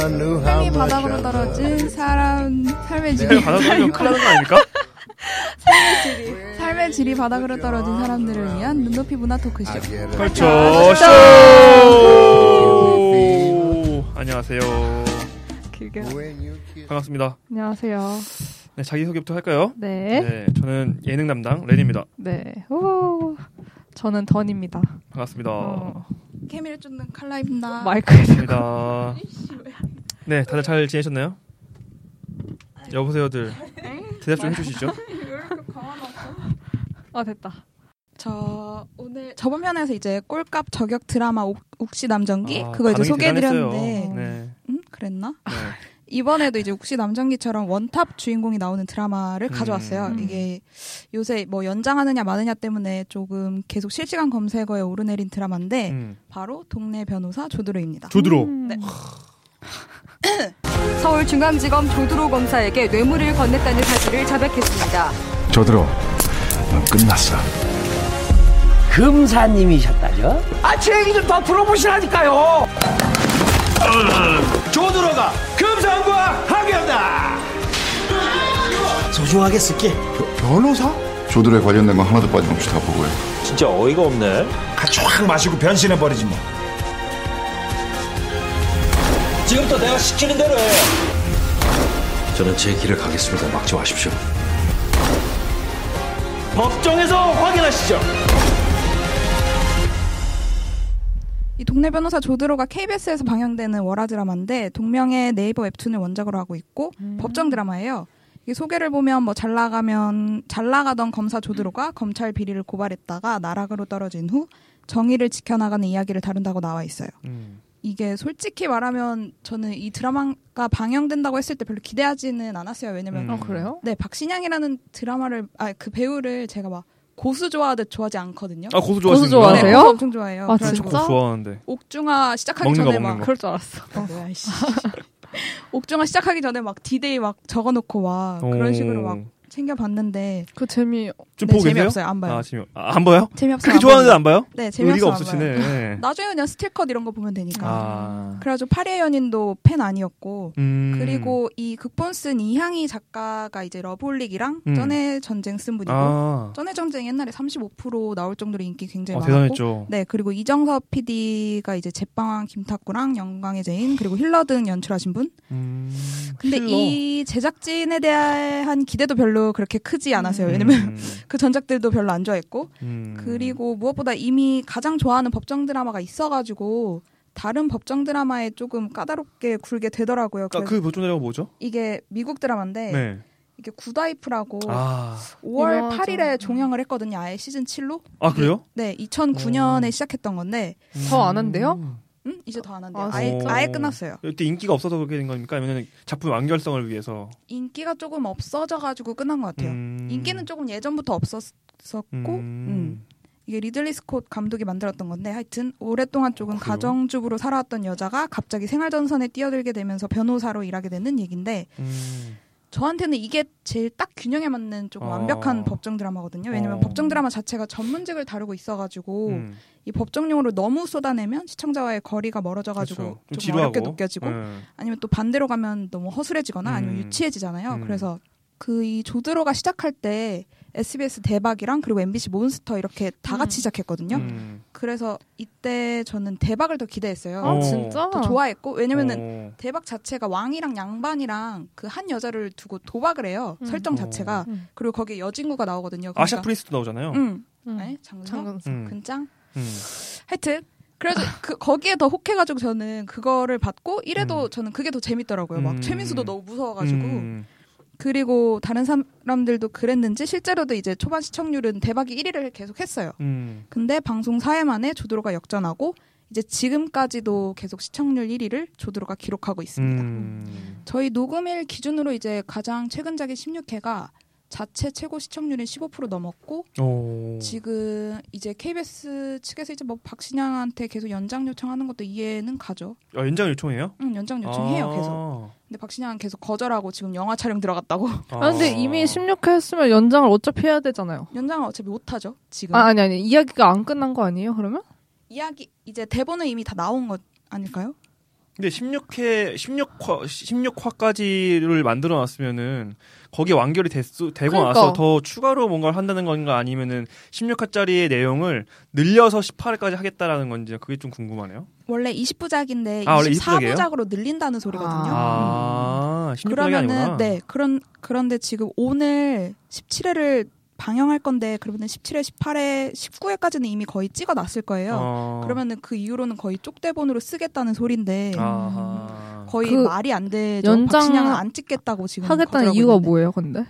much 바닥으로 떨어진 사람 삶의 질이 내가 받아들이면 큰일 나는 거 아닙니까? 삶의 질이 바닥으로 떨어진 사람들을 위한 눈높이 문화 토크쇼. 그렇죠. 쇼! 안녕하세요. 길게. 반갑습니다. 안녕하세요. 네, 자기소개부터 할까요? 네. 네, 저는 예능 담당 렌입니다. 네. 오. 저는 던입니다. 반갑습니다. 어. 케미를 쫓는 칼라입니다. 마이크에 반갑습니다. 네, 다들 잘 지내셨나요? 여보세요들. 대답 좀 해주시죠. 아 됐다. 저 오늘 저번 편에서 이제 꼴값 저격 드라마 옥, 옥시 남정기 아, 그거 이제 소개해드렸는데. 네. 음 그랬나? 네. 이번에도 이제 옥시 남정기처럼 원탑 주인공이 나오는 드라마를 음. 가져왔어요. 음. 이게 요새 뭐 연장하느냐 마느냐 때문에 조금 계속 실시간 검색어에 오르내린 드라마인데 음. 바로 동네 변호사 조드로입니다. 조드로. 음. 네. 서울중앙지검 조두로 검사에게 뇌물을 건넸다는 사실을 자백했습니다. 넌 끝났어 금사님이셨다죠? 아, 제 얘기 좀 더 들어보시라니까요! 조드로가 금상과 하겠다! 소중하게 쓸게. 변호사? 저들에 관련된 건 하나도 빠짐없이 다 보고요 진짜 어이가 없네. 같이 확 마시고 변신해 버리지 뭐. 지금부터 내가 시키는 대로 해. 저는 제 길을 가겠습니다. 막지 마십시오. 법정에서 확인하시죠. 이 동네 변호사 조드로가 KBS에서 방영되는 월화 드라마인데 동명의 네이버 웹툰을 원작으로 하고 있고 법정 드라마예요. 이 소개를 보면 뭐 잘 나가면 잘 나가던 검사 조드로가 검찰 비리를 고발했다가 나락으로 떨어진 후 정의를 지켜나가는 이야기를 다룬다고 나와 있어요. 음. 이게 솔직히 말하면 저는 이 드라마가 방영된다고 했을 때 별로 기대하지는 않았어요. 왜냐면 음. 어 그래요? 네 박신양이라는 드라마를 아 그 배우를 제가 막 고수 좋아하듯 좋아하지 않거든요. 아, 고수 고수 좋아하시는구나. 좋아하세요? 네, 고수 엄청 좋아해요. 아, 진짜? 좋아하는데. 옥중아 시작하기 먹는 거, 전에 먹는 막 거. 그럴 줄 알았어. 어, 뭐야, 씨. 옥중화 시작하기 전에 막 디데이 막 적어놓고 막 그런 오. 식으로 막 챙겨봤는데 그 재미 좀 네, 보고 계세요? 재미없어요. 안 봐요. 아, 재미 아, 안 봐요? 재미없어요. 그렇게 안 좋아하는데. 안 봐요? 네, 재미없어요. 없으시네. 나중에 그냥 스틸컷 이런 거 보면 되니까. 아. 그래가지고 파리의 연인도 팬 아니었고 음. 그리고 이 극본 쓴 이향희 작가가 이제 러브홀릭이랑 음. 쩐의 전쟁 쓴 분이고 아. 쩐의 전쟁 옛날에 35% 나올 정도로 인기 굉장히 어, 많았고 대단했죠. 네 그리고 이정섭 PD가 이제 제빵왕 김탁구랑 영광의 재인 그리고 힐러 등 연출하신 분 음. 근데 힐러. 이 제작진에 대한 기대도 별로 그렇게 크지 않았어요. 왜냐면 음. 그 전작들도 별로 안 좋아했고 음. 그리고 무엇보다 이미 가장 좋아하는 법정 드라마가 있어가지고 다른 법정 드라마에 조금 까다롭게 굴게 되더라고요. 아, 그 보존이라고 뭐죠? 이게 미국 드라마인데 네. 이게 굿와이프라고 아. 5월 유명하죠. 8일에 종영을 했거든요. 아예 시즌 7로. 아, 그래요? 네, 2009년에 오. 시작했던 건데, 더 안 한대요? 음? 이제 더 안 한대요. 아, 아, 예 진짜? 아예 끝났어요. 이때 인기가 없어서 그렇게 된 겁니까? 아니면 작품 완결성을 위해서? 인기가 조금 없어져가지고 끝난 것 같아요. 음. 인기는 조금 예전부터 없었었고, 음. 음. 이게 리들리 스콧 감독이 만들었던 건데 하여튼 오랫동안 조금 그래요? 가정주부로 살아왔던 여자가 갑자기 생활전선에 뛰어들게 되면서 변호사로 일하게 되는 얘기인데 음. 저한테는 이게 제일 딱 균형에 맞는 조금 어. 완벽한 법정 드라마거든요. 왜냐면 어. 법정 드라마 자체가 전문직을 다루고 있어가지고 음. 이 법정용으로 너무 쏟아내면 시청자와의 거리가 멀어져가지고 그렇죠. 좀 지루하고. 어렵게 느껴지고 네. 아니면 또 반대로 가면 너무 허술해지거나 아니면 음. 유치해지잖아요. 음. 그래서 그 이 조드로가 시작할 때 SBS 대박이랑 그리고 MBC 몬스터 이렇게 다 같이 음. 시작했거든요. 음. 그래서 이때 저는 대박을 더 기대했어요. 아 어. 진짜? 더 좋아했고 왜냐면은 어. 대박 자체가 왕이랑 양반이랑 그 한 여자를 두고 도박을 해요. 음. 설정 어. 자체가 음. 그리고 거기에 여진구가 나오거든요. 그러니까, 아샤 프린스도 나오잖아요. 응. 음. 네? 장근석? 음. 근짱? 음. 하여튼 그래서 그 거기에 더 혹해가지고 저는 그거를 받고 이래도 음. 저는 그게 더 재밌더라고요. 막 음. 최민수도 너무 무서워가지고 음. 그리고 다른 사람들도 그랬는지 실제로도 이제 초반 시청률은 대박이 1위를 계속 했어요. 음. 근데 방송 4회 만에 조드로가 역전하고 이제 지금까지도 계속 시청률 1위를 조드로가 기록하고 있습니다. 음. 저희 녹음일 기준으로 이제 가장 최근작인 16회가 자체 최고 시청률인 15% 넘었고 오. 지금 이제 KBS 측에서 이제 뭐 박신양한테 계속 연장 요청하는 것도 이해는 가죠. 아, 연장 요청해요? 응, 연장 요청해요 아. 계속. 근데 박신양은 계속 거절하고 지금 영화 촬영 들어갔다고. 아. 아, 근데 이미 16회 했으면 연장을 어차피 해야 되잖아요. 연장은 어차피 못 하죠 지금. 아, 아니, 아니. 이야기가 안 끝난 거 아니에요, 그러면? 이야기 이제 대본은 이미 다 나온 것 아닐까요? 근데 16회 16화 16화까지를 만들어 놨으면은 거기에 완결이 됐, 되고 그러니까. 나서 더 추가로 뭔가를 한다는 건가 아니면은 16화짜리의 내용을 늘려서 18화까지 하겠다라는 건지 그게 좀 궁금하네요. 원래 20부작인데 아, 원래 20부작 이에요? 24부작으로 늘린다는 소리거든요. 아, 16화가 그러면은 아니구나. 네 그런 그런데 지금 오늘 17회를 방영할 건데 그러면 17회, 18회, 19회까지는 이미 거의 찍어 놨을 거예요. 어. 그러면은 그 이후로는 거의 쪽대본으로 쓰겠다는 소리인데 아하. 거의 그 말이 안 되죠. 연장 박신양은 안 찍겠다고 지금 하겠다는 이유가 있는데. 뭐예요, 근데?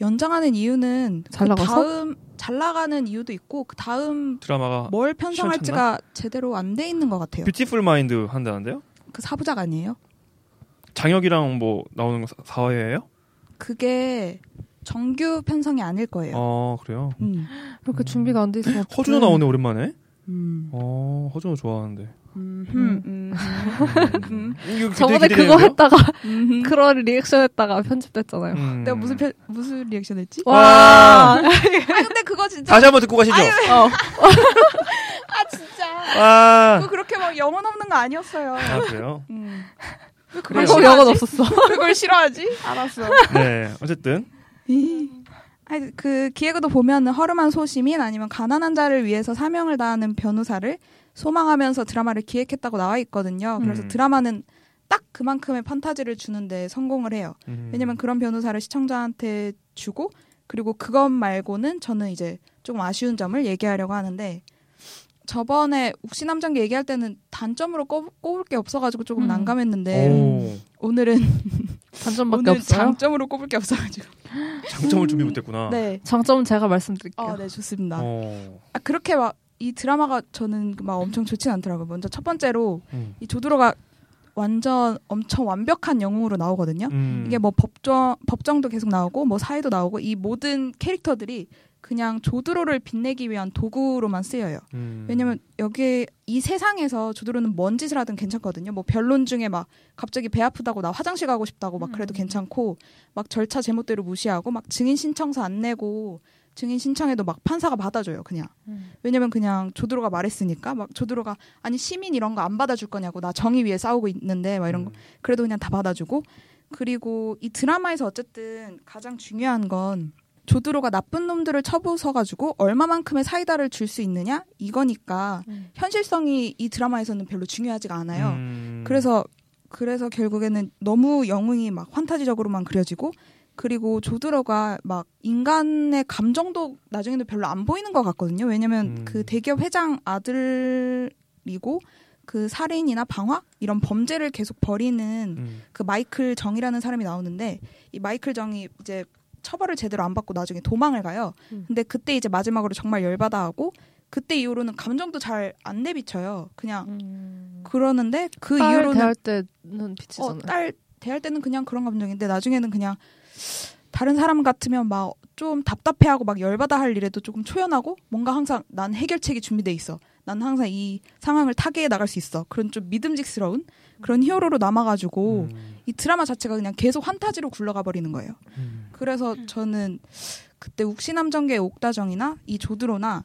연장하는 이유는 잘그 나가서? 다음 잘 나가는 이유도 있고 그 다음 드라마가 뭘 편성할지가 제대로 안 돼 있는 것 같아요. 뷰티풀 마인드 한다는데요? 그 4부작 아니에요? 장혁이랑 뭐 나오는 거 4회예요? 그게 정규 편성이 아닐 거예요. 어, 그래요. 음. 그렇게 준비가 안 돼 있으면 허준호 나오네 오랜만에. 음. 어, 허준호 좋아하는데. 음. 음. 음. 음. 저번에 그거? 했다가 음. 그런 리액션 했다가 편집됐잖아요. 음. 내가 무슨 편, 무슨 리액션 했지? 와. 아 근데 그거 진짜 다시 한번 듣고 가시죠. 어. 아 진짜 아, 그거 그렇게 막 영혼 없는 거 아니었어요. 아 그래요? 음. 왜 그걸 영혼? 없었어. 그걸 싫어하지? 알았어. 네, 어쨌든 아니, 그 기획도 보면 허름한 소시민 아니면 가난한 자를 위해서 사명을 다하는 변호사를 소망하면서 드라마를 기획했다고 나와 있거든요. 그래서 음. 드라마는 딱 그만큼의 판타지를 주는데 성공을 해요. 음. 왜냐면 그런 변호사를 시청자한테 주고 그리고 그것 말고는 저는 이제 조금 아쉬운 점을 얘기하려고 하는데 저번에 욱신남장기 얘기할 때는 단점으로 꼽, 꼽을 게 없어가지고 조금 음. 난감했는데 오, 오늘은 단점밖에 오늘 없어요. 장점으로 꼽을 게 없어가지고 장점을 준비 못했구나. 네, 장점은 제가 말씀드릴게요. 아, 네 좋습니다. 어, 아, 그렇게 막 이 드라마가 저는 막 엄청 좋진 않더라고요. 먼저 첫 번째로 음. 이 조드로가 완전 엄청 완벽한 영웅으로 나오거든요. 음. 이게 뭐 법정 법정도 계속 나오고 뭐 사회도 나오고 이 모든 캐릭터들이 그냥 조드로를 빛내기 위한 도구로만 쓰여요. 음. 왜냐면 여기 이 세상에서 조드로는 뭔 짓을 하든 괜찮거든요. 뭐 변론 중에 막 갑자기 배 아프다고 나 화장실 가고 싶다고 막 그래도 괜찮고 막 절차 제멋대로 무시하고 막 증인 신청서 안 내고 증인 신청해도 막 판사가 받아줘요. 그냥 왜냐면 그냥 조드로가 말했으니까 막 조드로가 아니 시민 이런 거 안 받아줄 거냐고 나 정의 위해 싸우고 있는데 막 이런 거 그래도 그냥 다 받아주고 그리고 이 드라마에서 어쨌든 가장 중요한 건 조드로가 나쁜 놈들을 쳐부숴가지고 얼마만큼의 사이다를 줄 수 있느냐 이거니까 현실성이 이 드라마에서는 별로 중요하지가 않아요. 음. 그래서 그래서 결국에는 너무 영웅이 막 환타지적으로만 그려지고 그리고 조드로가 막 인간의 감정도 나중에는 별로 안 보이는 것 같거든요. 왜냐면 음. 그 대기업 회장 아들이고 그 살인이나 방화 이런 범죄를 계속 벌이는 음. 그 마이클 정이라는 사람이 나오는데 이 마이클 정이 이제 처벌을 제대로 안 받고 나중에 도망을 가요. 음. 근데 그때 이제 마지막으로 정말 열받아 하고 그때 이후로는 감정도 잘 안 내비쳐요. 그냥 음. 그러는데 그딸 이후로는 대할 때는 비치잖아요. 어, 딸 대할 때는 그냥 그런 감정인데 나중에는 그냥 다른 사람 같으면 막 좀 답답해하고 막 열받아 할 일에도 조금 초연하고 뭔가 항상 난 해결책이 준비돼 있어. 난 항상 이 상황을 타개해 나갈 수 있어. 그런 좀 믿음직스러운 그런 히어로로 남아가지고 음. 이 드라마 자체가 그냥 계속 환타지로 굴러가 버리는 거예요. 음. 그래서 저는 그때 욱시남정계의 옥다정이나 이 조드로나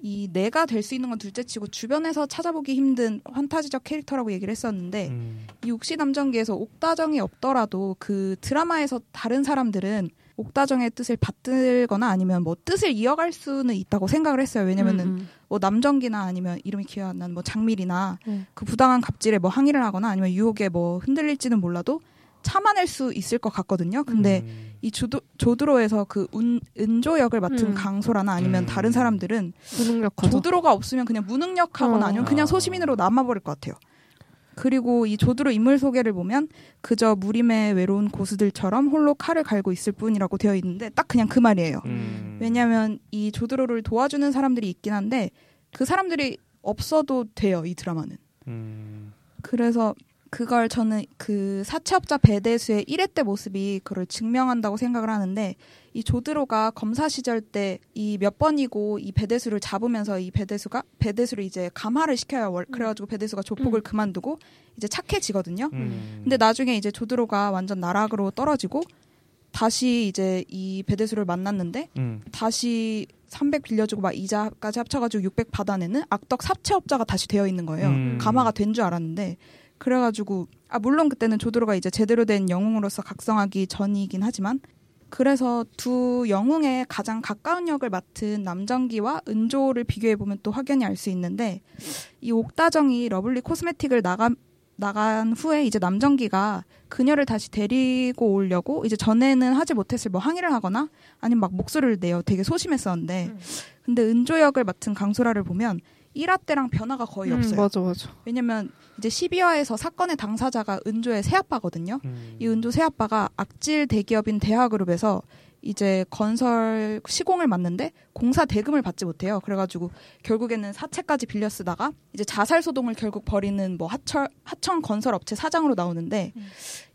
이 내가 될 수 있는 건 둘째치고 주변에서 찾아보기 힘든 환타지적 캐릭터라고 얘기를 했었는데 음. 이 욱시남정기에서 옥다정이 없더라도 그 드라마에서 다른 사람들은 옥다정의 뜻을 받들거나 아니면 뭐 뜻을 이어갈 수는 있다고 생각을 했어요. 왜냐면은 음, 뭐 남정기나 아니면 이름이 기억 안 나는 뭐 장밀이나 음. 그 부당한 갑질에 뭐 항의를 하거나 아니면 유혹에 뭐 흔들릴지는 몰라도 참아낼 수 있을 것 같거든요. 근데 음. 이 조드, 조드로에서 그 운, 은조 역을 맡은 음. 강소라나 아니면 음. 다른 사람들은 무능력하죠. 조드로가 없으면 그냥 무능력하거나 어. 아니면 그냥 아. 소시민으로 남아버릴 것 같아요. 그리고 이 조드로 인물 소개를 보면 그저 무림의 외로운 고수들처럼 홀로 칼을 갈고 있을 뿐이라고 되어 있는데 딱 그냥 그 말이에요. 음. 왜냐하면 이 조드로를 도와주는 사람들이 있긴 한데 그 사람들이 없어도 돼요 이 드라마는. 음. 그래서 그걸 저는 그 사채업자 배대수의 1회 때 모습이 그걸 증명한다고 생각을 하는데 이 조드로가 검사 시절 때 이 몇 번이고 이 배대수를 잡으면서 이 배대수가 배대수를 이제 감화를 시켜요. 월- 그래가지고 배대수가 조폭을 그만두고 이제 착해지거든요. 음. 근데 나중에 이제 조드로가 완전 나락으로 떨어지고 다시 이제 이 배대수를 만났는데 음. 다시 300 빌려주고 막 이자까지 합쳐가지고 600 받아내는 악덕 사채업자가 다시 되어 있는 거예요. 음. 감화가 된 줄 알았는데 그래가지고 아 물론 그때는 조들호가 이제 제대로 된 영웅으로서 각성하기 전이긴 하지만 그래서 두 영웅의 가장 가까운 역을 맡은 남정기와 은조를 비교해 보면 또 확연히 알 수 있는데 이 옥다정이 러블리 코스메틱을 나가 나간 후에 이제 남정기가 그녀를 다시 데리고 오려고 이제 전에는 하지 못했을 뭐 항의를 하거나 아니면 막 목소리를 내요. 되게 소심했었는데 근데 은조 역을 맡은 강소라를 보면 1화 때랑 변화가 거의 음, 없어요. 맞아, 맞아. 왜냐면 이제 12화에서 사건의 당사자가 은조의 새아빠거든요. 음. 이 은조 새아빠가 악질 대기업인 대하그룹에서 이제 건설 시공을 맡는데 공사 대금을 받지 못해요. 그래가지고 결국에는 사채까지 빌려 쓰다가 이제 자살 소동을 결국 벌이는 뭐 하철 하청 건설 업체 사장으로 나오는데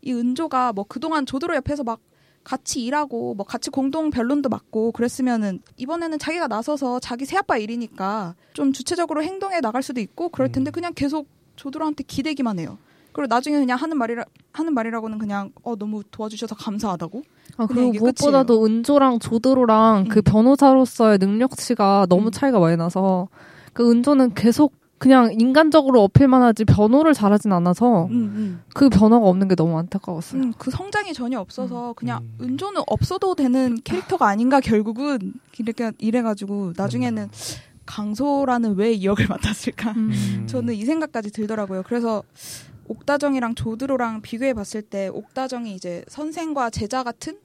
이 은조가 뭐 그동안 조드로 옆에서 막 같이 일하고 뭐 같이 공동 변론도 맡고 그랬으면은 이번에는 자기가 나서서 자기 새아빠 일이니까 좀 주체적으로 행동해 나갈 수도 있고 그럴 텐데 그냥 계속 조드로한테 기대기만 해요. 그리고 나중에 그냥 하는 말이라 하는 말이라고는 그냥 어 너무 도와주셔서 감사하다고. 아, 그리고 무엇보다도 은조랑 조드로랑 그 음. 변호사로서의 능력치가 너무 음. 차이가 많이 나서 그 은조는 계속 그냥 인간적으로 어필만 하지 변호를 잘하진 않아서 음, 음. 그 변화가 없는 게 너무 안타까웠어요. 음, 그 성장이 전혀 없어서 그냥 음. 은조는 없어도 되는 캐릭터가 아닌가 결국은 이렇게 이래가지고 나중에는 강소라는 왜 이 역을 맡았을까? 음. 저는 이 생각까지 들더라고요. 그래서 옥다정이랑 조드로랑 비교해 봤을 때 옥다정이 이제 선생과 제자 같은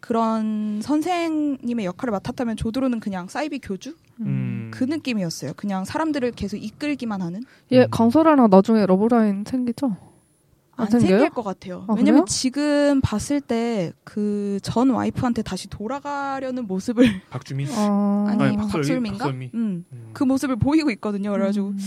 그런 선생님의 역할을 맡았다면 조드로는 그냥 사이비 교주 음. 그 느낌이었어요. 그냥 사람들을 계속 이끌기만 하는 얘 음. 강소라랑 나중에 러브라인 생기죠? 안 안? 생길 것 같아요. 아, 왜냐면 그래요? 지금 봤을 때 그 전 와이프한테 다시 돌아가려는 모습을 박주민. 아, 아니, 아니? 박설미. 음, 음. 그 모습을 보이고 있거든요. 그래가지고 음.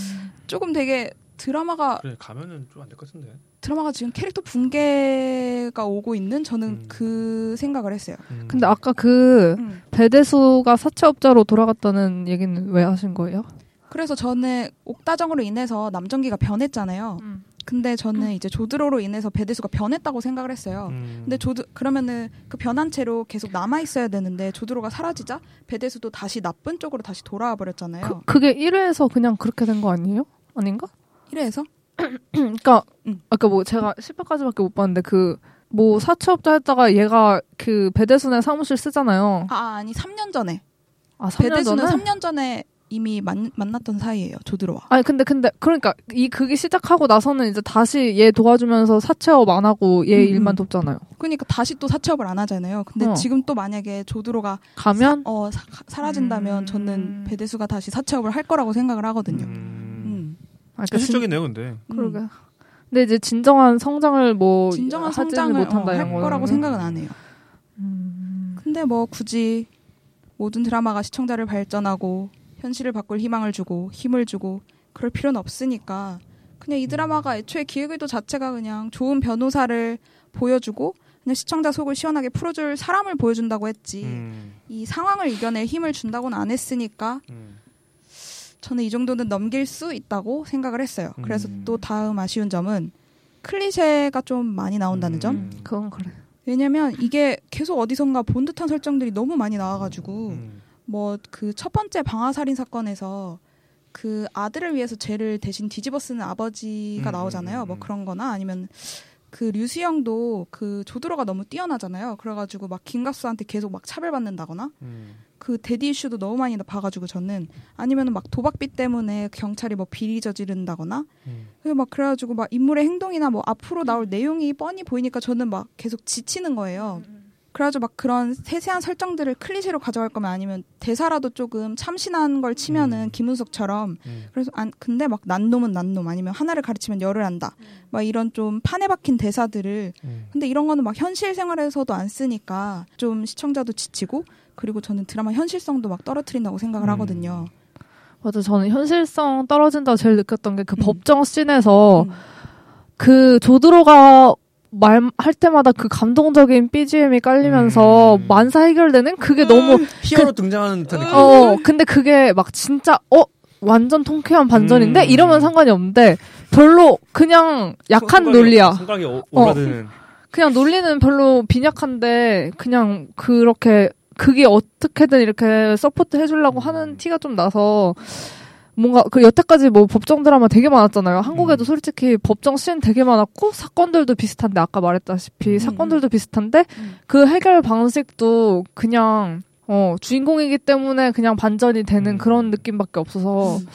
조금 되게 드라마가 그래 가면은 좀 안 될 것 같은데. 드라마가 지금 캐릭터 붕괴가 오고 있는 저는 음. 그 생각을 했어요. 음. 근데 아까 그 음. 배대수가 사채업자로 돌아갔다는 얘기는 왜 하신 거예요? 그래서 저는 옥다정으로 인해서 남정기가 변했잖아요. 근데 저는 이제 조드로로 인해서 배대수가 변했다고 생각을 했어요. 음. 근데 조드 그러면은 그 변한 채로 계속 남아 있어야 되는데 조드로가 사라지자 배대수도 다시 나쁜 쪽으로 다시 돌아와 버렸잖아요. 그, 그게 1회에서 그냥 그렇게 된 거 아니에요? 아닌가? 이래서 그러니까 음. 아까 뭐 제가 10회까지밖에 못 봤는데 그 뭐 사채업자 했다가 얘가 그 배대순의 사무실 쓰잖아요. 아 아니 3년 전에 아, 3년 배대수는 전에? 3년 전에 이미 만, 만났던 사이예요. 조드로와. 아니 근데 근데 그러니까 이 그게 시작하고 나서는 이제 다시 얘 도와주면서 사채업 안 하고 얘 음, 일만 음. 돕잖아요. 그러니까 다시 또 사채업을 안 하잖아요. 근데 어. 지금 또 만약에 조드로가 가면 어 사, 라진다면 음. 저는 배대수가 다시 사채업을 할 거라고 생각을 하거든요. 음. 음. 아, 그러니까 현실적이네요, 근데. 음. 그러게. 근데 이제 진정한 성장을 뭐 진정한 성장을 못한다 어, 이런 할. 거라고 생각은 안 해요. 음. 근데 뭐 굳이 모든 드라마가 시청자를 발전하고 현실을 바꿀 희망을 주고 힘을 주고 그럴 필요는 없으니까 그냥 이 드라마가 애초에 기획 의도 자체가 그냥 좋은 변호사를 보여주고 그냥 시청자 속을 시원하게 풀어줄 사람을 보여준다고 했지 음. 이 상황을 이겨낼 힘을 준다고는 안 했으니까 음. 저는 이 정도는 넘길 수 있다고 생각을 했어요. 그래서 음. 또 다음 아쉬운 점은 클리셰가 좀 많이 나온다는 점. 음. 그건 그래. 왜냐면 이게 계속 어디선가 본 듯한 설정들이 너무 많이 나와가지고 음. 뭐그 첫 번째 방화 살인 사건에서 그 아들을 위해서 죄를 대신 뒤집어 쓰는 아버지가 음, 나오잖아요. 음, 뭐 음. 그런 거나 아니면 그 류수영도 그 조드로가 너무 뛰어나잖아요. 그래가지고 막 김갑수한테 계속 막 차별받는다거나 음. 그 데디 이슈도 너무 많이 봐가지고 저는 아니면은 막 도박비 때문에 경찰이 뭐 비리 저지른다거나 음. 그막 그래가지고 막 인물의 행동이나 뭐 앞으로 나올 내용이 뻔히 보이니까 저는 막 계속 지치는 거예요. 그래가지고 막 그런 세세한 설정들을 클리셰로 가져갈 거면 아니면 대사라도 조금 참신한 걸 치면은 음. 김은석처럼 음. 그래서 안 근데 막 난놈은 난놈 아니면 하나를 가르치면 열을 한다 막 이런 좀 판에 박힌 대사들을 음. 근데 이런 거는 막 현실 생활에서도 안 쓰니까 좀 시청자도 지치고 그리고 저는 드라마 현실성도 막 떨어뜨린다고 생각을 음. 하거든요. 맞아. 저는 현실성 떨어진다고 제일 느꼈던 게그 음. 법정 씬에서 음. 그 조들호가 말할 때마다 그 감동적인 BGM이 깔리면서 음. 만사 해결되는 그게 너무 히어로 등장하는 듯한 느낌. 어 근데 그게 막 진짜 어 완전 통쾌한 반전인데 음. 이러면 상관이 없는데 별로 그냥 약한 손가락이- 논리야. 오- 어. 그냥 논리는 별로 빈약한데 그냥 그렇게 그게 어떻게든 이렇게 서포트 해주려고 하는 티가 좀 나서 뭔가 그 여태까지 뭐 법정 드라마 되게 많았잖아요. 한국에도 음. 솔직히 법정 씬 되게 많았고 사건들도 비슷한데 아까 말했다시피 음. 사건들도 비슷한데 음. 그 해결 방식도 그냥 어 주인공이기 때문에 그냥 반전이 되는 음. 그런 느낌밖에 없어서 음.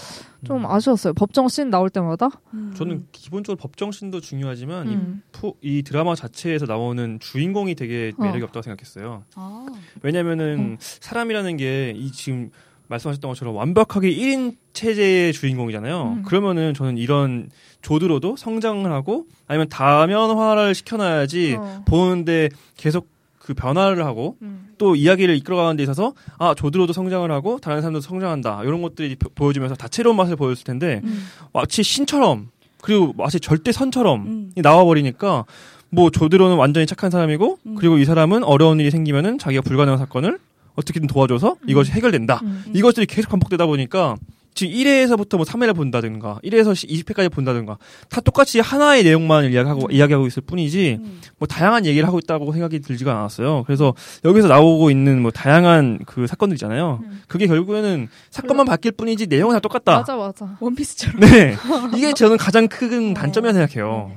좀 아쉬웠어요. 법정 씬 나올 때마다. 음. 저는 기본적으로 법정신도 중요하지만 이, 음. 푸- 이 드라마 자체에서 나오는 주인공이 되게 어. 매력이 없다고 생각했어요. 아. 왜냐면은 사람이라는 게 이 지금 말씀하셨던 것처럼 완벽하게 1인 체제의 주인공이잖아요. 음. 그러면은 저는 이런 조드로도 성장을 하고 아니면 다면화를 시켜놔야지 어. 보는데 계속 그 변화를 하고 음. 또 이야기를 이끌어가는 데 있어서 아 조드로도 성장을 하고 다른 사람도 성장한다 이런 것들이 보- 보여주면서 다채로운 맛을 보여줄 텐데 음. 마치 신처럼 그리고 마치 절대 선처럼 음. 나와버리니까 뭐 조드로는 완전히 착한 사람이고 음. 그리고 이 사람은 어려운 일이 생기면은 자기가 불가능한 사건을 어떻게든 도와줘서 이것이 해결된다. 음. 이것들이 계속 반복되다 보니까 지금 1회에서부터 뭐 3회를 본다든가 1회에서 20회까지 본다든가 다 똑같이 하나의 내용만 이야기하고 이야기하고 있을 뿐이지 음. 뭐 다양한 얘기를 하고 있다고 생각이 들지가 않았어요. 그래서 여기서 나오고 있는 뭐 다양한 그 사건들 있잖아요. 음. 그게 결국에는 사건만 바뀔 뿐이지 내용은 다 똑같다. 맞아 맞아. 원피스처럼. 네. 이게 저는 가장 큰 어. 단점이라 생각해요.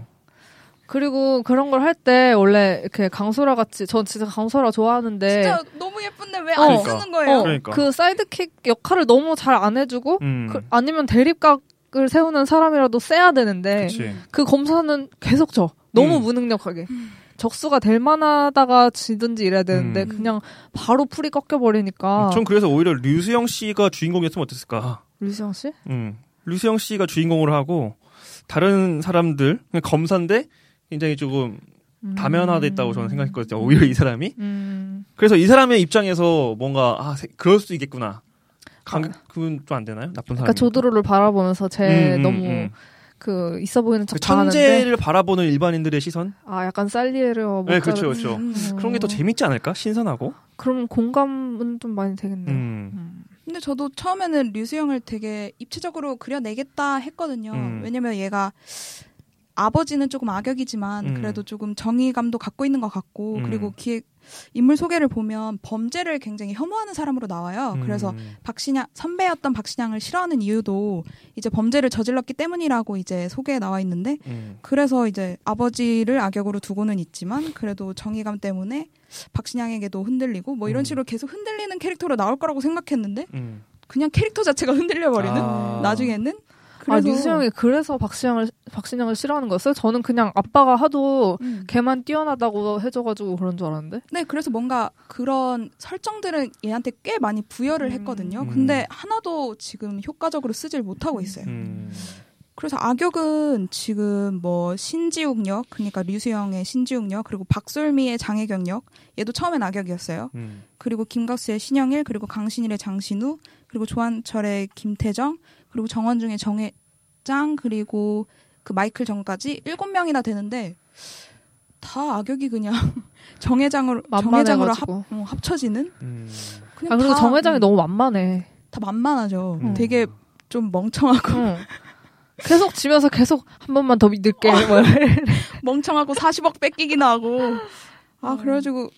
그리고 그런 걸 할 때 원래 이렇게 강소라 같이 전 진짜 강소라 좋아하는데 진짜 너무 예쁜데 왜안 어. 그러니까. 쓰는 거예요? 어, 그러니까. 그 사이드킥 역할을 너무 잘 안 해주고 음. 그- 아니면 대립각을 세우는 사람이라도 세야 되는데 그치. 그 검사는 계속 져 너무 음. 무능력하게 적수가 될 만하다가 지든지 이래야 되는데 음. 그냥 바로 풀이 꺾여 버리니까 전 그래서 오히려 류수영 씨가 주인공이었으면 어땠을까? 류시영 씨? 음. 류수영 씨가 주인공으로 하고 다른 사람들 그냥 검사인데 굉장히 조금 다면화됐다고 저는 생각했거든요. 오히려 이 사람이. 음. 그래서 이 사람의 입장에서 뭔가 아 세- 그럴 수도 있겠구나. 강, 그건 좀 안 되나요? 나쁜 사람. 그러니까 조드로를 바라보면서 쟤 너무 그 있어 보이는 척 그 천재를 바라보는 일반인들의 시선? 아 약간 살리에르 네, 그렇죠, 그렇죠. 음. 그런 게 더 재밌지 않을까? 신선하고. 그럼 공감은 좀 많이 되겠네요. 음. 음. 근데 저도 처음에는 류수영을 되게 입체적으로 그려내겠다 했거든요. 음. 왜냐면 얘가 아버지는 조금 악역이지만 음. 그래도 조금 정의감도 갖고 있는 것 같고 음. 그리고 기획 인물 소개를 보면 범죄를 굉장히 혐오하는 사람으로 나와요. 음. 그래서 박신양 선배였던 박신양을 싫어하는 이유도 이제 범죄를 저질렀기 때문이라고 이제 소개에 나와 있는데 음. 그래서 이제 아버지를 악역으로 두고는 있지만 그래도 정의감 때문에 박신양에게도 흔들리고 뭐 이런 음. 식으로 계속 흔들리는 캐릭터로 나올 거라고 생각했는데 음. 그냥 캐릭터 자체가 흔들려 버리는 아. 나중에는 아 그래서 류수영이 그래서 박신양을 박신양을 싫어하는 거였어요? 저는 그냥 아빠가 하도 음. 걔만 뛰어나다고 해줘가지고 그런 줄 알았는데. 네 그래서 뭔가 그런 설정들은 얘한테 꽤 많이 부여를 음. 했거든요. 음. 근데 하나도 지금 효과적으로 쓰질 못하고 있어요. 음. 그래서 악역은 지금 뭐 신지욱 역 그러니까 류수영의 신지욱 역 그리고 박솔미의 장혜경 역 얘도 처음엔 악역이었어요. 음. 그리고 김각수의 신영일 그리고 강신일의 장신우 그리고 조한철의 김태정 그리고 정원중의 정혜짱 그리고 그 마이클 정까지 일곱 명이나 되는데 다 악역이 그냥 정회장으로 정회장으로 합, 만만해가지고. 어, 합쳐지는 음. 그냥 아 그리고 다, 정회장이 음, 너무 만만해. 다 만만하죠. 음. 되게 좀 멍청하고 응. 계속 지면서 계속 한 번만 더 믿을게. 뭐. 멍청하고 40억 뺏기기나 하고 아 음. 그래가지고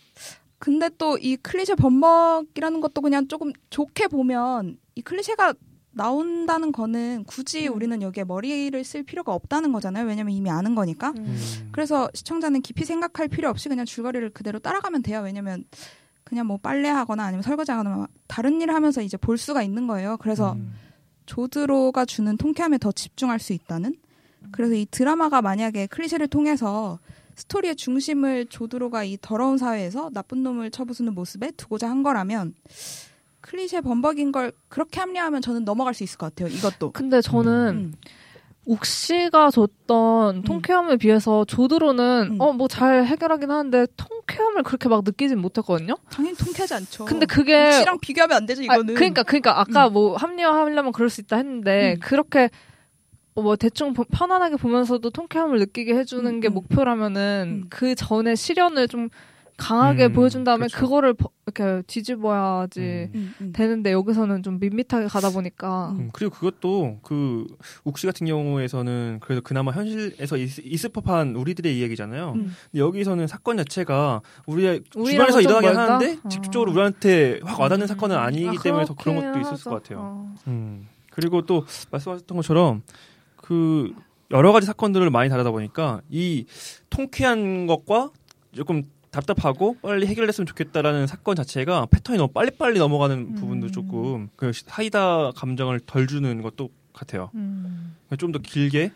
근데 또 이 클리셰 범벅이라는 것도 그냥 조금 좋게 보면 이 클리셰가 나온다는 거는 굳이 음. 우리는 여기에 머리를 쓸 필요가 없다는 거잖아요. 왜냐면 이미 아는 거니까. 음. 그래서 시청자는 깊이 생각할 필요 없이 그냥 줄거리를 그대로 따라가면 돼요. 왜냐면 그냥 뭐 빨래하거나 아니면 설거지하거나 다른 일을 하면서 이제 볼 수가 있는 거예요. 그래서 음. 조드로가 주는 통쾌함에 더 집중할 수 있다는. 그래서 이 드라마가 만약에 클리셰를 통해서 스토리의 중심을 조드로가 이 더러운 사회에서 나쁜 놈을 쳐부수는 모습에 두고자 한 거라면 클리셰 범벅인 걸 그렇게 합리화하면 저는 넘어갈 수 있을 것 같아요. 이것도. 근데 저는 음. 욱씨가 줬던 통쾌함에 비해서 조드로는 음. 어뭐 잘 해결하긴 하는데 통쾌함을 그렇게 막 느끼진 못했거든요. 당연히 통쾌하지 않죠. 근데 그게 씨랑 비교하면 안 되죠. 아, 이거는. 그러니까 그러니까 아까 뭐 합리화하려면 그럴 수 있다 했는데 음. 그렇게 뭐 대충 보- 편안하게 보면서도 통쾌함을 느끼게 해주는 음, 게 음. 목표라면은 음. 그 전에 시련을 좀 강하게 음, 보여준 다음에 그렇죠. 그거를 이렇게 뒤집어야지 음. 음, 음. 되는데 여기서는 좀 밋밋하게 가다 보니까 음. 음, 그리고 그것도 그 욱씨 같은 경우에서는 그래도 그나마 현실에서 있, 있을 법한 우리들의 이야기잖아요. 음. 근데 여기서는 사건 자체가 우리의 주변에서 좀 일어나긴? 하는데 어. 직접적으로 우리한테 확 와닿는 음. 사건은 아니기 아, 때문에 더 그런 것도 있을 하죠. 것 같아요. 어. 음. 그리고 또 말씀하셨던 것처럼 그 여러 가지 사건들을 많이 다루다 보니까 이 통쾌한 것과 조금 답답하고 빨리 해결됐으면 좋겠다라는 사건 자체가 패턴이 너무 빨리빨리 넘어가는 부분도 조금 그 사이다 감정을 덜 주는 것도 같아요. 음. 좀더 길게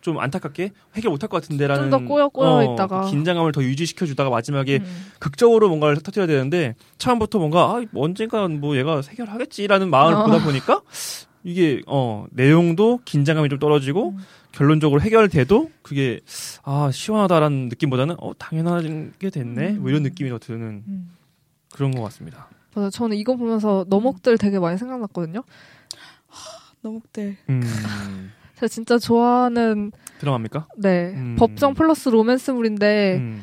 좀 안타깝게 해결 못할 것 같은데라는 좀 더 꼬여 꼬여 어, 있다가. 그 긴장감을 더 유지시켜 주다가 마지막에 음. 극적으로 뭔가를 터뜨려야 되는데 처음부터 뭔가 아, 뭐 언젠간 뭐 얘가 해결하겠지라는 마음을 어. 보다 보니까 이게 어 내용도 긴장감이 좀 떨어지고 음. 결론적으로 해결돼도 그게 아 시원하다라는 느낌보다는 어 당연한 게 됐네 뭐 이런 느낌이 더 드는 음. 그런 것 같습니다. 맞아. 저는 이거 보면서 너목들 되게 많이 생각났거든요. 너목들. 음, 제가 진짜 좋아하는 드라마입니까? 네 음. 법정 플러스 로맨스물인데 음,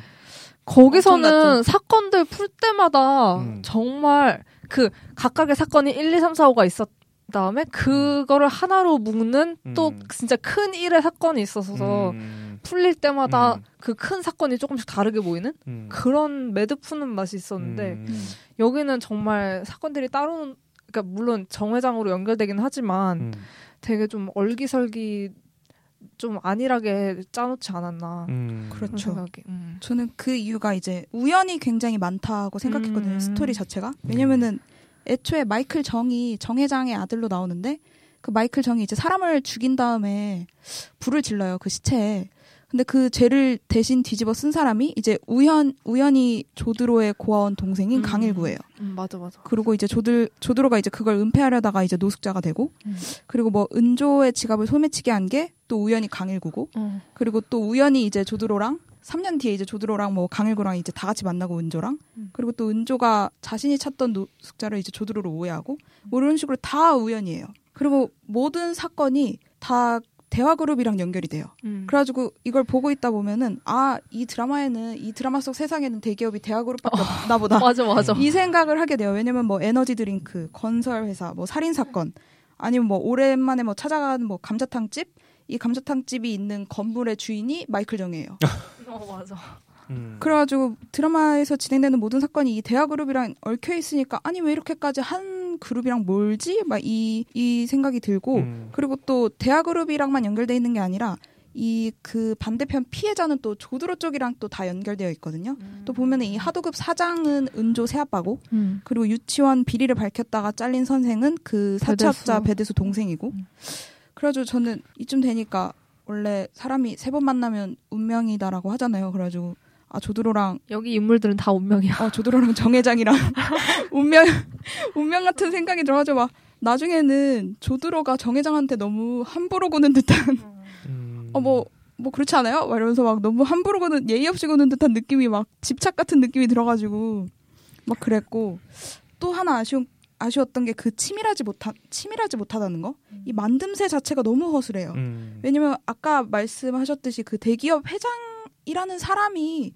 거기서는. 사건들 풀 때마다 음. 정말 그 각각의 사건이 1, 2, 3, 4, 5가 있었 다음에 그거를 하나로 묶는 또 음. 진짜 큰 일의 사건이 있어서 음, 풀릴 때마다 음. 그큰 사건이 조금씩 다르게 보이는 음, 그런 매듭 푸는 맛이 있었는데 음, 여기는 정말 사건들이 따로 그러니까 물론 정회장으로 연결되긴 하지만 음, 되게 좀 얼기설기 좀 안일하게 짜놓지 않았나 음. 그렇죠. 생각이. 음. 저는 그 이유가 이제 우연이 굉장히 많다고 생각했거든요. 음. 스토리 자체가. 왜냐면은 애초에 마이클 정이 정 회장의 아들로 나오는데 그 마이클 정이 이제 사람을 죽인 다음에 불을 질러요. 그 시체에. 근데 그 죄를 대신 뒤집어 쓴 사람이 이제 우연 우연히 조드로의 고아원 동생인 음. 강일구예요. 음, 맞아 맞아. 그리고 이제 조들 조드로가 이제 그걸 은폐하려다가 이제 노숙자가 되고 음. 그리고 뭐 은조의 지갑을 소매치게 한게 또 우연히 강일구고 어. 그리고 또 우연히 이제 조드로랑 3년 뒤에 이제 조드로랑 뭐 강일구랑 이제 다 같이 만나고 은조랑 음. 그리고 또 은조가 자신이 찾던 노숙자를 이제 조드로로 오해하고 뭐 이런 식으로 다 우연이에요. 그리고 모든 사건이 다 대화 그룹이랑 연결이 돼요. 음. 그래가지고 이걸 보고 있다 보면은 아 이 드라마에는 이 드라마 속 세상에는 대기업이 대화 그룹밖에 없나 보다. 맞아 맞아. 이 생각을 하게 돼요. 왜냐면 뭐 에너지 드링크, 건설 회사, 뭐 살인 사건, 아니면 뭐 오랜만에 뭐 찾아간 뭐 감자탕 집, 이 감자탕 집이 있는 건물의 주인이 마이클 정이에요. 어 맞아. 음. 그래가지고 드라마에서 진행되는 모든 사건이 이 대화 그룹이랑 얽혀 있으니까 아니 왜 이렇게까지 한 그룹이랑 몰지? 막이이 생각이 들고 음. 그리고 또 대화 그룹이랑만 연결돼 있는 게 아니라 이 그 반대편 피해자는 또 조드로 쪽이랑 또 다 연결되어 있거든요. 또 보면은 이 하도급 사장은 은조 새아빠고 음. 그리고 유치원 비리를 밝혔다가 잘린 선생은 그 사채업자 배대수. 배대수 동생이고 음. 그래가지고 저는 이쯤 되니까 원래 사람이 세 번 만나면 운명이다라고 하잖아요. 그래가지고 아 조드로랑 여기 인물들은 다 운명이야. 어 조드로랑 정회장이랑 운명 운명 같은 생각이 들어가지고 막 나중에는 조드로가 정회장한테 너무 함부로 구는 듯한 음. 어뭐 뭐 그렇지 않아요? 막 이러면서 막 너무 함부로 구는 예의 없이 구는 듯한 느낌이 막 집착 같은 느낌이 들어가지고 막 그랬고 또 하나 아쉬운 아쉬웠던 게 그 치밀하지 못하 치밀하지 못하다는 거. 이 만듦새 자체가 너무 허술해요. 음. 왜냐면 아까 말씀하셨듯이 그 대기업 회장이라는 사람이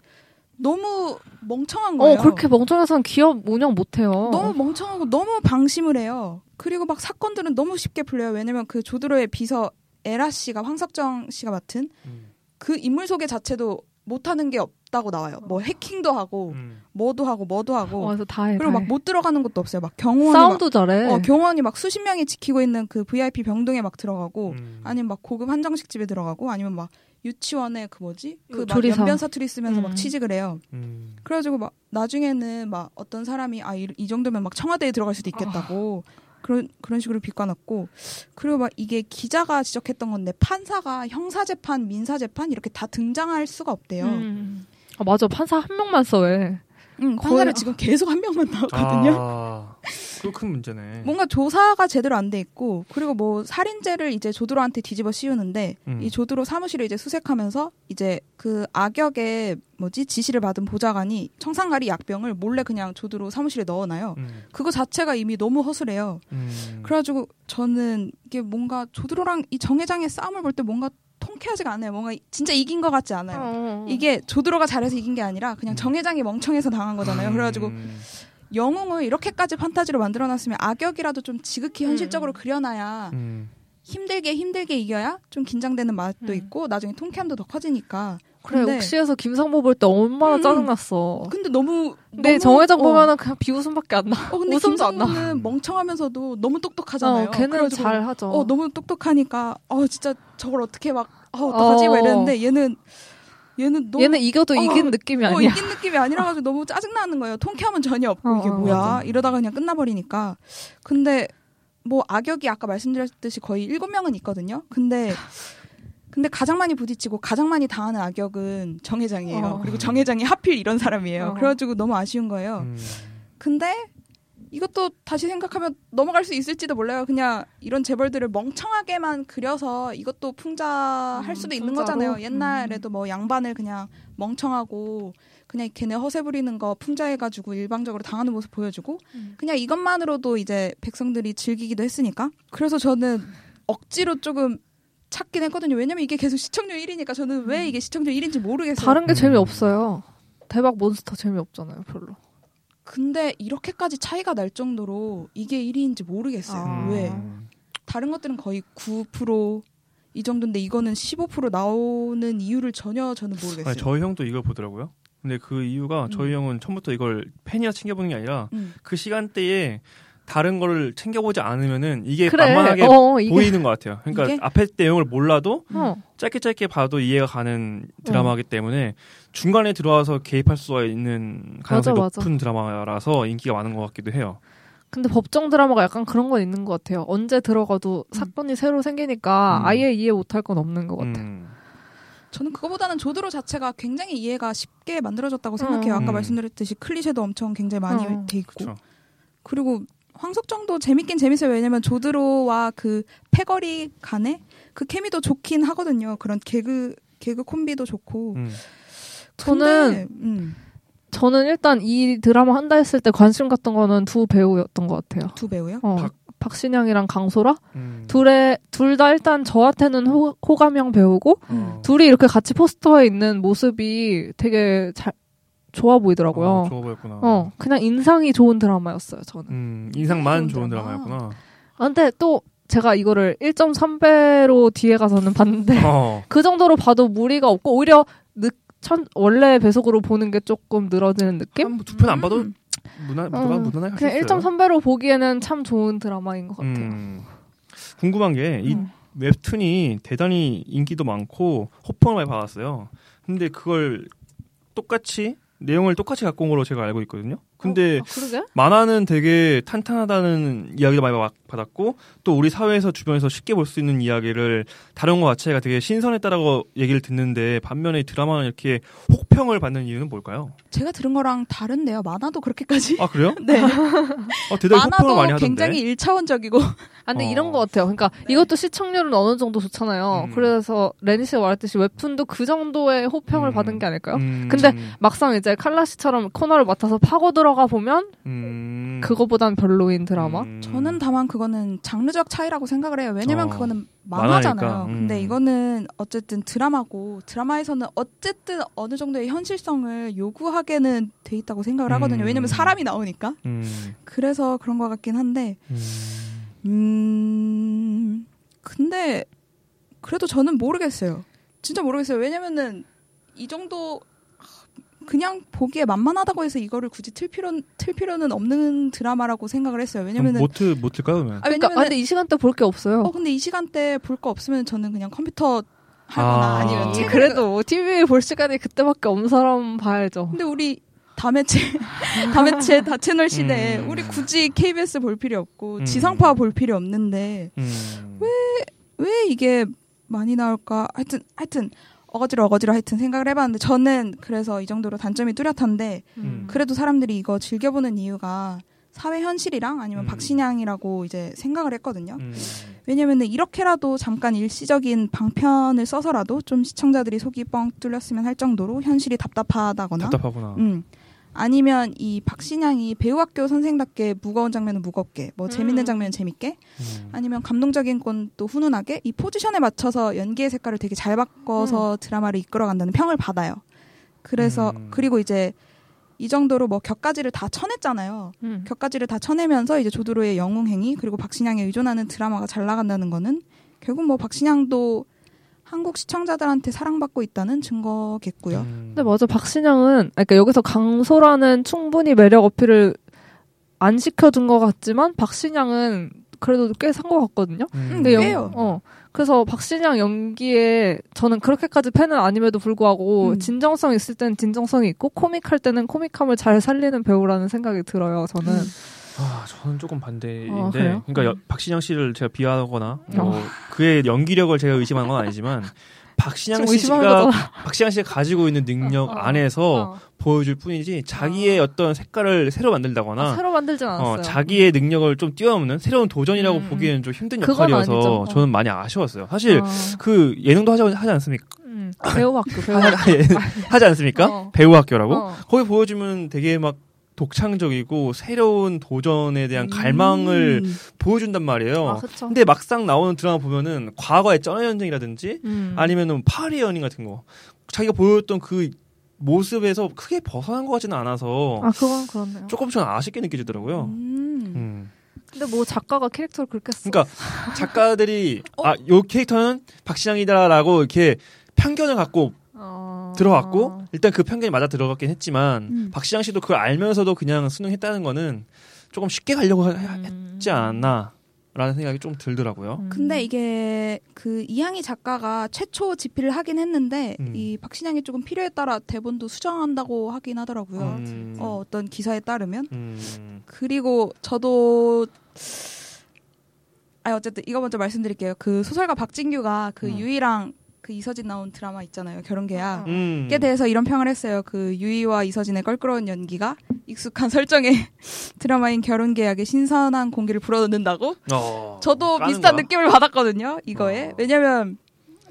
너무 멍청한 거예요. 어 그렇게 멍청해서는 기업 운영 못 해요. 너무 멍청하고 너무 방심을 해요. 그리고 막 사건들은 너무 쉽게 풀려요. 왜냐면 그 조드로의 비서 에라 씨가 황석정 씨가 맡은 음. 그 인물 소개 자체도 못하는 게 없 다고 나와요. 뭐 해킹도 하고 음. 뭐도 하고 뭐도 하고 어, 그래서 다 해. 그리고 다막 해. 못 들어가는 것도 없어요. 막 경호원이 싸움도 잘해. 막, 어, 경호원이 막 수십 명이 지키고 있는 그 VIP 병동에 막 들어가고 음. 아니면 막 고급 한정식 집에 들어가고 아니면 막 유치원에 그 뭐지 그막 조리사. 연변 사투리 쓰면서 음. 막 취직을 해요. 음. 그래가지고 막 나중에는 막 어떤 사람이 아이 정도면 막 청와대에 들어갈 수도 있겠다고 그런 그런 식으로 비꼬았고 그리고 막 이게 기자가 지적했던 건데 판사가 형사 재판, 민사 재판 이렇게 다 등장할 수가 없대요. 음. 아, 맞아. 판사 한 명만 써 왜? 응, 거의- 판사를 지금 계속 한 명만 나왔거든요. 아, 그거 큰 문제네. 뭔가 조사가 제대로 안 돼 있고 그리고 뭐 살인죄를 이제 조드로한테 뒤집어 씌우는데 음. 이 조드로 사무실을 이제 수색하면서 이제 그 악역의 뭐지 지시를 받은 보좌관이 청산가리 약병을 몰래 그냥 조드로 사무실에 넣어놔요. 음. 그거 자체가 이미 너무 허술해요. 음. 그래가지고 저는 이게 뭔가 조드로랑 이 정회장의 싸움을 볼 때 뭔가 통쾌하지가 않아요. 뭔가 진짜 이긴 것 같지 않아요. 어. 이게 조드로가 잘해서 이긴 게 아니라 그냥 음. 정회장이 멍청해서 당한 거잖아요. 그래가지고 음. 영웅을 이렇게까지 판타지로 만들어놨으면 악역이라도 좀 지극히 현실적으로 음. 그려놔야 음. 힘들게 힘들게 이겨야 좀 긴장되는 맛도 음. 있고 나중에 통쾌함도 더 커지니까 그래 옥시에서 김상보 볼때 얼마나 음. 짜증났어. 근데 너무 너무- 정회장 어. 보면은 그냥 비웃음밖에 안 나. 어 근데 웃음도 안 나. 멍청하면서도 너무 똑똑하잖아요. 어, 걔는 잘 하죠. 어 너무 똑똑하니까 어 진짜 저걸 어떻게 막 어, 어떡하지 어. 막 이랬는데 얘는 얘는 너무 얘는 이겨도 어, 이긴 느낌이 어, 아니야. 이긴 느낌이 아니라 가지고 너무 짜증 나는 거예요. 통쾌함은 전혀 없고 어, 이게 어, 뭐야 맞아. 이러다가 그냥 끝나버리니까. 근데 뭐 악역이 아까 말씀드렸듯이 거의 일곱 명은 있거든요. 근데 근데 가장 많이 부딪히고 가장 많이 당하는 악역은 정 회장이에요. 어. 그리고 정 회장이 하필 이런 사람이에요. 어. 그래가지고 너무 아쉬운 거예요. 음. 근데 이것도 다시 생각하면 넘어갈 수 있을지도 몰라요. 그냥 이런 재벌들을 멍청하게만 그려서 이것도 풍자할 음, 수도 있는 풍자로? 거잖아요. 옛날에도 뭐 양반을 그냥 멍청하고 그냥 걔네 허세 부리는 거 풍자해가지고 일방적으로 당하는 모습 보여주고 음. 그냥 이것만으로도 이제 백성들이 즐기기도 했으니까. 그래서 저는 억지로 조금 찾긴 했거든요. 왜냐면 이게 계속 시청률 1위니까 저는 왜 이게 시청률 1위인지 모르겠어요. 다른 게 음. 재미없어요. 대박 몬스터 재미없잖아요, 별로. 근데 이렇게까지 차이가 날 정도로 이게 1위인지 모르겠어요. 아. 왜? 다른 것들은 거의 9%이 정도인데 이거는 15% 나오는 이유를 전혀 저는 모르겠어요. 아니, 저희 형도 이걸 보더라고요. 근데 그 이유가 저희 음. 형은 처음부터 이걸 팬이라 챙겨보는 게 아니라 음. 그 시간대에 다른 거를 챙겨보지 않으면은 이게 그래. 만만하게 어, 이게 보이는 것 같아요. 그러니까 이게? 앞에 내용을 몰라도 어. 짧게 짧게 봐도 이해가 가는 드라마이기 때문에 중간에 들어와서 개입할 수가 있는 가능성이 맞아, 높은 드라마라서 인기가 많은 것 같기도 해요. 근데 법정 드라마가 약간 그런 건 있는 것 같아요. 언제 들어가도 사건이 새로 생기니까 음. 아예 이해 못할 건 없는 것 같아요. 음. 저는 그거보다는 조드로 자체가 굉장히 이해가 쉽게 만들어졌다고 생각해요. 아까 음. 말씀드렸듯이 클리셰도 엄청 굉장히 많이 어. 돼 있고 그렇죠. 그리고 황석정도 재밌긴 재밌어요. 왜냐면 조드로와 그 패거리 간의 그 케미도 좋긴 하거든요. 그런 개그 개그 콤비도 좋고. 음. 근데, 저는 음, 저는 일단 이 드라마 한다 했을 때 관심 갔던 거는 두 배우였던 것 같아요. 두 배우요? 어, 박- 박신양이랑 강소라 음. 둘의 둘 다 일단 저한테는 호, 호감형 배우고 어. 둘이 이렇게 같이 포스터에 있는 모습이 되게 잘 좋아 보이더라고요. 어, 좋아 보였구나. 어, 그냥 인상이 좋은 드라마였어요, 저는. 음, 인상만 좋은 좋은 드라마. 드라마 였구나. 아, 근데 또 제가 이거를 1.3배로 뒤에 가서는 봤는데 어. 그 정도로 봐도 무리가 없고 오히려 늦, 천, 원래 배속으로 보는 게 조금 늘어지는 느낌? 두편 안 봐도 음. 무난 어, 무난 무난하게 그냥 할수 있어요. 1.3배로 보기에는 참 좋은 드라마인 것 같아요. 음. 궁금한 게이 음. 웹툰이 대단히 인기도 많고 호평을 많이 받았어요. 근데 그걸 똑같이 내용을 똑같이 갖고 온 걸로 제가 알고 있거든요. 근데 어, 아? 만화는 되게 탄탄하다는 이야기를 많이 받- 받았고 또 우리 사회에서 주변에서 쉽게 볼 수 있는 이야기를 다룬 것 자체가 되게 신선했다라고 얘기를 듣는데 반면에 드라마는 이렇게 혹평을 받는 이유는 뭘까요? 제가 들은 거랑 다른데요. 만화도 그렇게까지. 아 그래요? 네. 어, 대단히 혹평을 만화도 많이 하던데. 굉장히 일차원적이고. 아, 근데 어. 이런 것 같아요. 그러니까 이것도 시청률은 어느 정도 좋잖아요. 음. 그래서 레니 씨가 말했듯이 웹툰도 그 정도의 호평을 음. 받은 게 아닐까요? 음. 근데 막상 이제 칼라 씨처럼 코너를 맡아서 파고 들어 가 보면 음. 그거보단 별로인 드라마. 음. 저는 다만 그거는 장르적 차이라고 생각을 해요. 왜냐면 어. 그거는 만화잖아요. 음. 근데 이거는 어쨌든 드라마고 드라마에서는 어쨌든 어느 정도의 현실성을 요구하게는 돼 있다고 생각을 하거든요. 음. 왜냐면 사람이 나오니까. 음. 그래서 그런 것 같긴 한데, 음. 음, 근데 그래도 저는 모르겠어요. 진짜 모르겠어요. 왜냐면은 이 정도 그냥 보기에 만만하다고 해서 이거를 굳이 틀 필요 틀 필요는 없는 드라마라고 생각을 했어요. 왜냐면은 모트 모트일까요 그러면? 아, 그러니까 왜냐면은 아, 근데 이 시간대 볼 게 없어요. 어 근데 이 시간대 볼 거 없으면 저는 그냥 컴퓨터 하거나 아. 아, 니면 예, 책 그래도 뭐 TV 볼 시간이 그때밖에 없는 사람 봐야죠. 근데 우리 다매체 다매체 다 채널 시대에 음. 우리 굳이 KBS 볼 필요 없고 음. 지상파 볼 필요 없는데 음. 왜 이게 많이 나올까? 하여튼 하여튼 어거지로 어거지로 하여튼 생각을 해봤는데 저는 그래서 이 정도로 단점이 뚜렷한데 음. 그래도 사람들이 이거 즐겨보는 이유가 사회 현실이랑 아니면 음. 박신양이라고 이제 생각을 했거든요. 음. 왜냐면은 이렇게라도 잠깐 일시적인 방편을 써서라도 좀 시청자들이 속이 뻥 뚫렸으면 할 정도로 현실이 답답하다거나 답답하구나. 음. 아니면 이 박신양이 배우학교 선생답게 무거운 장면은 무겁게 뭐 재밌는 음. 장면은 재밌게 음. 아니면 감동적인 건 또 훈훈하게 이 포지션에 맞춰서 연기의 색깔을 되게 잘 바꿔서 드라마를 이끌어간다는 평을 받아요. 그래서 음. 그리고 이제 이 정도로 뭐 격가지를 다 쳐냈잖아요. 음. 격가지를 다 쳐내면서 이제 조드로의 영웅행위 그리고 박신양에 의존하는 드라마가 잘 나간다는 거는 결국 뭐 박신양도 한국 시청자들한테 사랑받고 있다는 증거겠고요. 음. 근데 맞아 박신양은 그러니까 여기서 강소라는 충분히 매력 어필을 안 시켜준 것 같지만 박신양은 그래도 꽤 산 것 같거든요. 음. 근데 영, 꽤요. 어 그래서 박신양 연기에 저는 그렇게까지 팬은 아님에도 불구하고 음. 진정성 있을 때는 진정성이 있고 코믹할 때는 코믹함을 잘 살리는 배우라는 생각이 들어요. 저는 음. 아, 저는 조금 반대인데. 어? 그러니까 여- 박신양 씨를 제가 비하하거나 뭐 그의 연기력을 제가 의심하는 건 아니지만 박신양 씨가. 박신양 씨가 가지고 있는 능력 어, 안에서 어. 보여줄 뿐이지 자기의 어 떤 색깔을 새로 만들다거나 아, 새로 않았어요. 어, 자기의 능력을 좀 뛰어넘는 새로운 도전이라고 음. 보기에는 좀 힘든 역할이어서. 어. 저는 많이 아쉬웠어요. 사실 아, 그 예능도 하지, 하지 않습니까? 음, 배우 학교 배우 학교. 하지 않습니까? 어. 배우 학교라고? 어. 거기 보여주면 되게 막 독창적이고 새로운 도전에 대한 갈망을 음. 보여준단 말이에요. 아. 근데 막상 나오는 드라마 보면은 과거의 쩌연전쟁이라든지 음. 아니면은 파리 연인 같은 거 자기가 보였던 그 모습에서 크게 벗어난 것 같지는 않아서 아 그건 그렇네요. 조금 좀 아쉽게 느껴지더라고요. 음. 음. 근데 뭐 작가가 캐릭터를 그렇게 써. 그러니까 작가들이 어? 아요 캐릭터는 박신양이다라고 이렇게 편견을 갖고 어... 들어왔고 일단 그 편견이 맞아 들어갔긴 했지만 음. 박신양 씨도 그걸 알면서도 그냥 수능했다는 거는 조금 쉽게 가려고 하- 음. 했지 않았나라는 생각이 좀 들더라고요. 음. 근데 이게 그 이항희 작가가 최초 집필을 하긴 했는데 음. 이 박신양이 조금 필요에 따라 대본도 수정한다고 하긴 하더라고요. 음. 어, 어떤 기사에 따르면 음. 그리고 저도 아 어쨌든 이거 먼저 말씀드릴게요. 그 소설가 박진규가 그 음. 유이랑 그 이서진 나온 드라마 있잖아요. 결혼 계약. 음. 에 대해서 이런 평을 했어요. 그 유이와 이서진의 껄끄러운 연기가 익숙한 설정의 드라마인 결혼 계약에 신선한 공기를 불어넣는다고. 어, 저도 비슷한 거야? 느낌을 받았거든요. 이거에 어. 왜냐면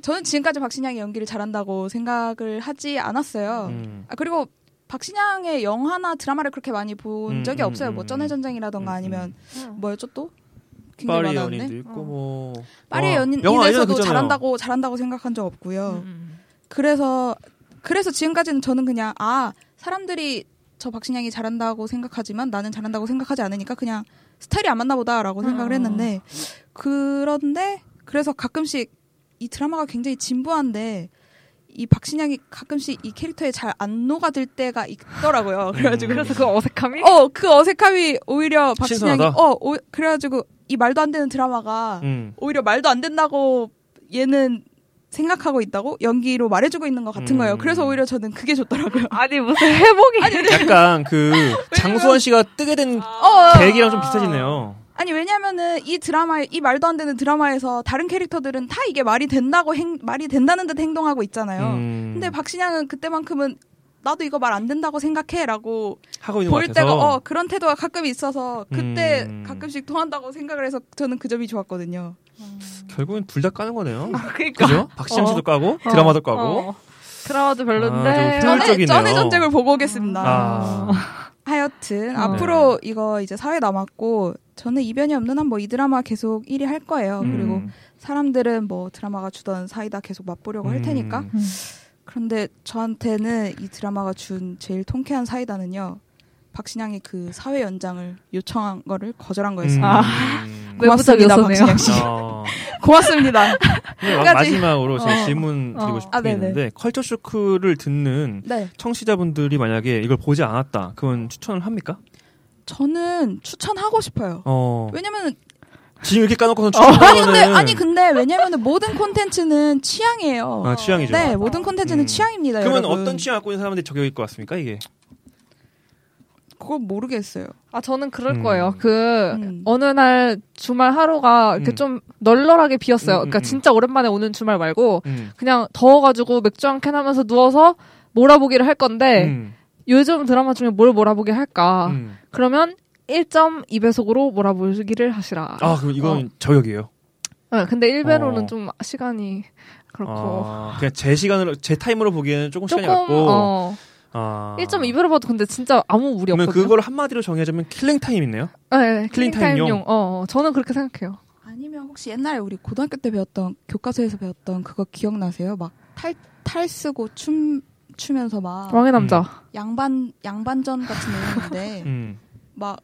저는 지금까지 박신양이 연기를 잘한다고 생각을 하지 않았어요. 음. 아, 그리고 박신양의 영화나 드라마를 그렇게 많이 본 음, 적이 음, 없어요. 음, 뭐 음. 쩐의 전쟁이라던가 음, 아니면 음. 뭐였죠 또? 굉장히 파리 많았는데. 연인도 있고 뭐 파리의 어, 연인에서도. 잘한다고 잘한다고 생각한 적 없고요. 음. 그래서 그래서 지금까지는 저는 그냥 아 사람들이 저 박신양이 잘한다고 생각하지만 나는 잘한다고 생각하지 않으니까 그냥 스타일이 안 맞나 보다라고 생각을 어. 했는데 그런데 그래서 가끔씩 이 드라마가 굉장히 진부한데 이 박신양이 가끔씩 이 캐릭터에 잘 안 녹아들 때가 있더라고요. 그래가지고 음. 그래서 그 어색함이 어그 어색함이 오히려 박신양이 신선하다? 어 오- 그래가지고 이 말도 안 되는 드라마가 음. 오히려 말도 안 된다고 얘는 생각하고 있다고 연기로 말해주고 있는 것 같은 음. 거예요. 그래서 오히려 저는 그게 좋더라고요. 아니 무슨 회복이 약간 그 장수원 씨가 뜨게 된 어, 계기랑 좀 비슷해지네요. 아니 왜냐면은 이 드라마 이 말도 안 되는 드라마에서 다른 캐릭터들은 다 이게 말이 된다고 행, 말이 된다는 듯 행동하고 있잖아요. 음. 근데 박신양은 그때만큼은 나도 이거 말 안 된다고 생각해라고 하고 있는 것 보일 때가 어 그런 태도가 가끔 있어서 그때 음. 가끔씩 통한다고 생각을 해서 저는 그 점이 좋았거든요. 결국엔 둘 다 까는 거네요. 그러니까 그죠? 박시영 씨도 어. 까고 어, 드라마도 까고. 어. 드라마도 아, 별론데 효율적이네요. 쩐의, 쩐의 전쟁을 보고 오겠습니다. 아. 하여튼 어. 앞으로 이거 이제 사회 남았고 저는 이변이 없는 한 뭐 이 드라마 계속 1위 할 거예요. 음. 그리고 사람들은 뭐 드라마가 주던 사이다 계속 맛보려고 할 테니까. 음. 음. 그런데 저한테는 이 드라마가 준 제일 통쾌한 사이다는요. 박신양이 그 사회 연장을 요청한 거를 거절한 거였습니다. 아. 음. 외부적 고맙습니다. 박신양 씨. 어. 고맙습니다. 마- 끝까지. 마지막으로 제가 어. 질문 드리고 어. 싶은 아, 게. 있는데 컬처 쇼크를 듣는 네. 청취자분들이 만약에 이걸 보지 않았다. 그건 추천을 합니까? 저는 추천하고 싶어요. 어. 왜냐면 지금 이렇게 까놓고선 아니 근데 아니 근데 왜냐면은 모든 콘텐츠는 취향이에요. 아, 취향이죠. 네, 모든 콘텐츠는 음. 취향입니다. 그러면 여러분. 어떤 취향 갖고 있는 사람들이 저격일 것 같습니까? 이게. 그건 모르겠어요. 아 저는 그럴 음. 거예요. 그 음. 어느 날 주말 하루가 이렇게 음. 좀 널널하게 비었어요. 음, 음, 그러니까 음. 진짜 오랜만에 오는 주말 말고 음. 그냥 더워가지고 맥주 한 캔 하면서 누워서 몰아보기를 할 건데 음. 요즘 드라마 중에 뭘 몰아보게 할까? 음. 그러면 1.2배속으로 몰아보기를 하시라. 아, 그럼 이건 저격이에요. 네, 근데 1배로는 어. 좀 시간이 그렇고 아, 그냥 제 시간으로 제 타임으로 보기에는 조금 시간이 조금 갖고. 어, 아. 1.2배로 봐도 근데 진짜 아무 무리 그러면 없거든요. 그걸 한마디로 정의하자면 killing time이네요. 네, killing time용. killing time용. 어, 어, 저는 그렇게 생각해요. 아니면 혹시 옛날에 우리 고등학교 때 배웠던 교과서에서 배웠던 그거 기억나세요? 막 탈 탈 쓰고 춤 추면서 막 왕의 남자. 양반 양반전 같은 내용인데 음. 막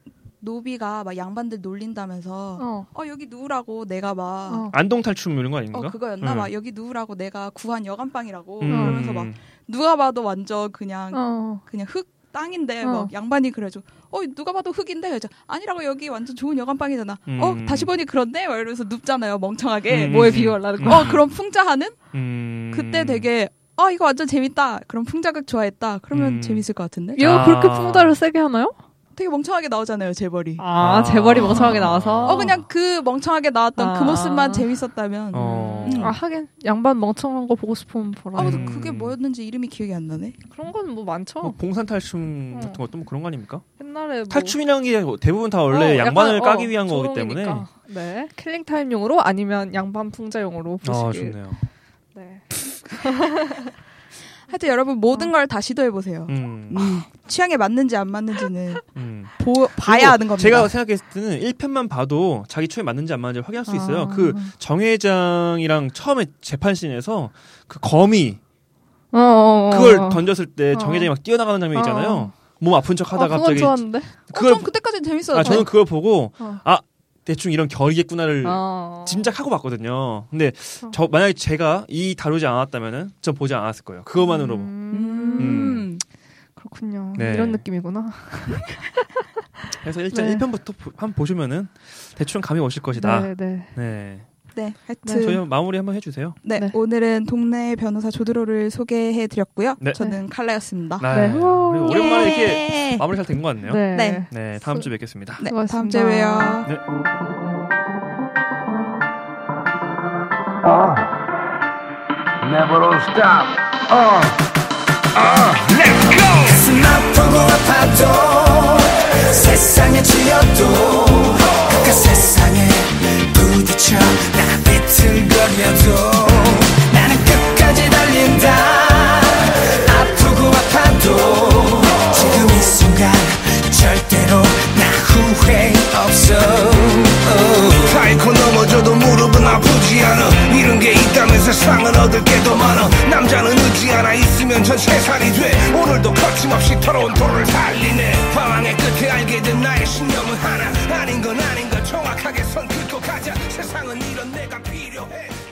노비가 막 양반들 놀린다면서 어, 어. 여기 누우라고 내가 막 어. 안동 탈춤 이런 거 어, 아닌가? 그거였나 음. 막 여기 누우라고 내가 구한 여간빵이라고 음. 그러면서 막 누가 봐도 완전 그냥 어. 그냥 흙 땅인데 어. 막 양반이 그래줘. 어 누가 봐도 흙인데 그래서 아니라고 여기 완전 좋은 여간빵이잖아. 음. 어 다시 보니 그런데 막 이러면서 눕잖아요 멍청하게. 음. 뭐에 비유하려는 음. 거야? 어 그런 풍자하는 음. 그때 되게 아 이거 완전 재밌다. 그런 풍자극 좋아했다. 그러면 음. 재밌을 것 같은데. 얘가 아. 그렇게 풍자를 세게 하나요? 되게 멍청하게 나오잖아요 재벌이. 아, 아. 재벌이 멍청하게 나와서. 어 그냥 그 멍청하게 나왔던 아. 그 모습만 재밌었다면. 어. 음. 아 하긴 양반 멍청한 거 보고 싶으면 보라. 아 음. 근데 그게 뭐였는지 이름이 기억이 안 나네. 그런 건 뭐 많죠. 뭐 봉산 탈춤 어. 같은 것도 뭐 그런 거 아닙니까? 옛날에 뭐 탈춤이라는 게 대부분 다 원래 어, 양반을 약간, 까기 어, 위한 거기 때문에. 네 killing time용으로 아니면 양반 풍자용으로 아 보시길. 좋네요. 네. 하여튼 여러분 모든 걸 다 시도해 보세요. 음, 취향에 맞는지 안 맞는지는 음. 보, 봐야 아는 겁니다. 제가 생각했을 때는 1편만 봐도 자기 취향에 맞는지 안 맞는지 확인할 수 있어요. 아. 그 정회장이랑 처음에 재판씬에서 그 거미 어, 어, 어. 그걸 던졌을 때 어. 정회장이 막 뛰어나가는 장면 있잖아요. 어. 몸 아픈 척 하다가 아, 갑자기 좋았는데. 어, 그걸 전 그때까지는 재밌었어요. 아 저는 그걸 보고 어. 아 대충 이런 결이겠구나를 어. 짐작하고 봤거든요. 근데 어. 저 만약에 제가 이 다루지 않았다면은 전 보지 않았을 거예요. 그것만으로. 음. 음. 그렇군요. 네. 이런 느낌이구나. 그래서 일단 네. 1편부터 한번 보시면은 대충 감이 오실 것이다. 네. 네, 네. 네. 네, 하여튼 저희 마무리 한번 해주세요. 네, 네. 오늘은 동네 변호사 조드로를 소개해 드렸고요. 네. 저는 칼라였습니다. 네. 네. 오랜만에 이렇게 예. 마무리 잘 된 것 같네요. 네. 네. 네, 다음 주에 뵙겠습니다. 네, 다음. 주에 봬요. 네. Never stop. 어. 가슴 아프고 아파도 세상에 지어도 그 세상에 부딪혀 나 비틀거려도 나는 끝까지 달린다. 아프고 아파도 지금 이 순간 절대로 나 후회 없어. 사이코 넘어져도 무릎은 아프지 않아. 이런 게 있다면 세상은 얻을 게 더 많아. 남자는 의지 하나 있으면 전 세상이 돼. 오늘도 거침없이 더러운 돌을 달리네. 방황의 끝에 알게 된 나의 신념은 하나 세상은 이런 내가 필요해.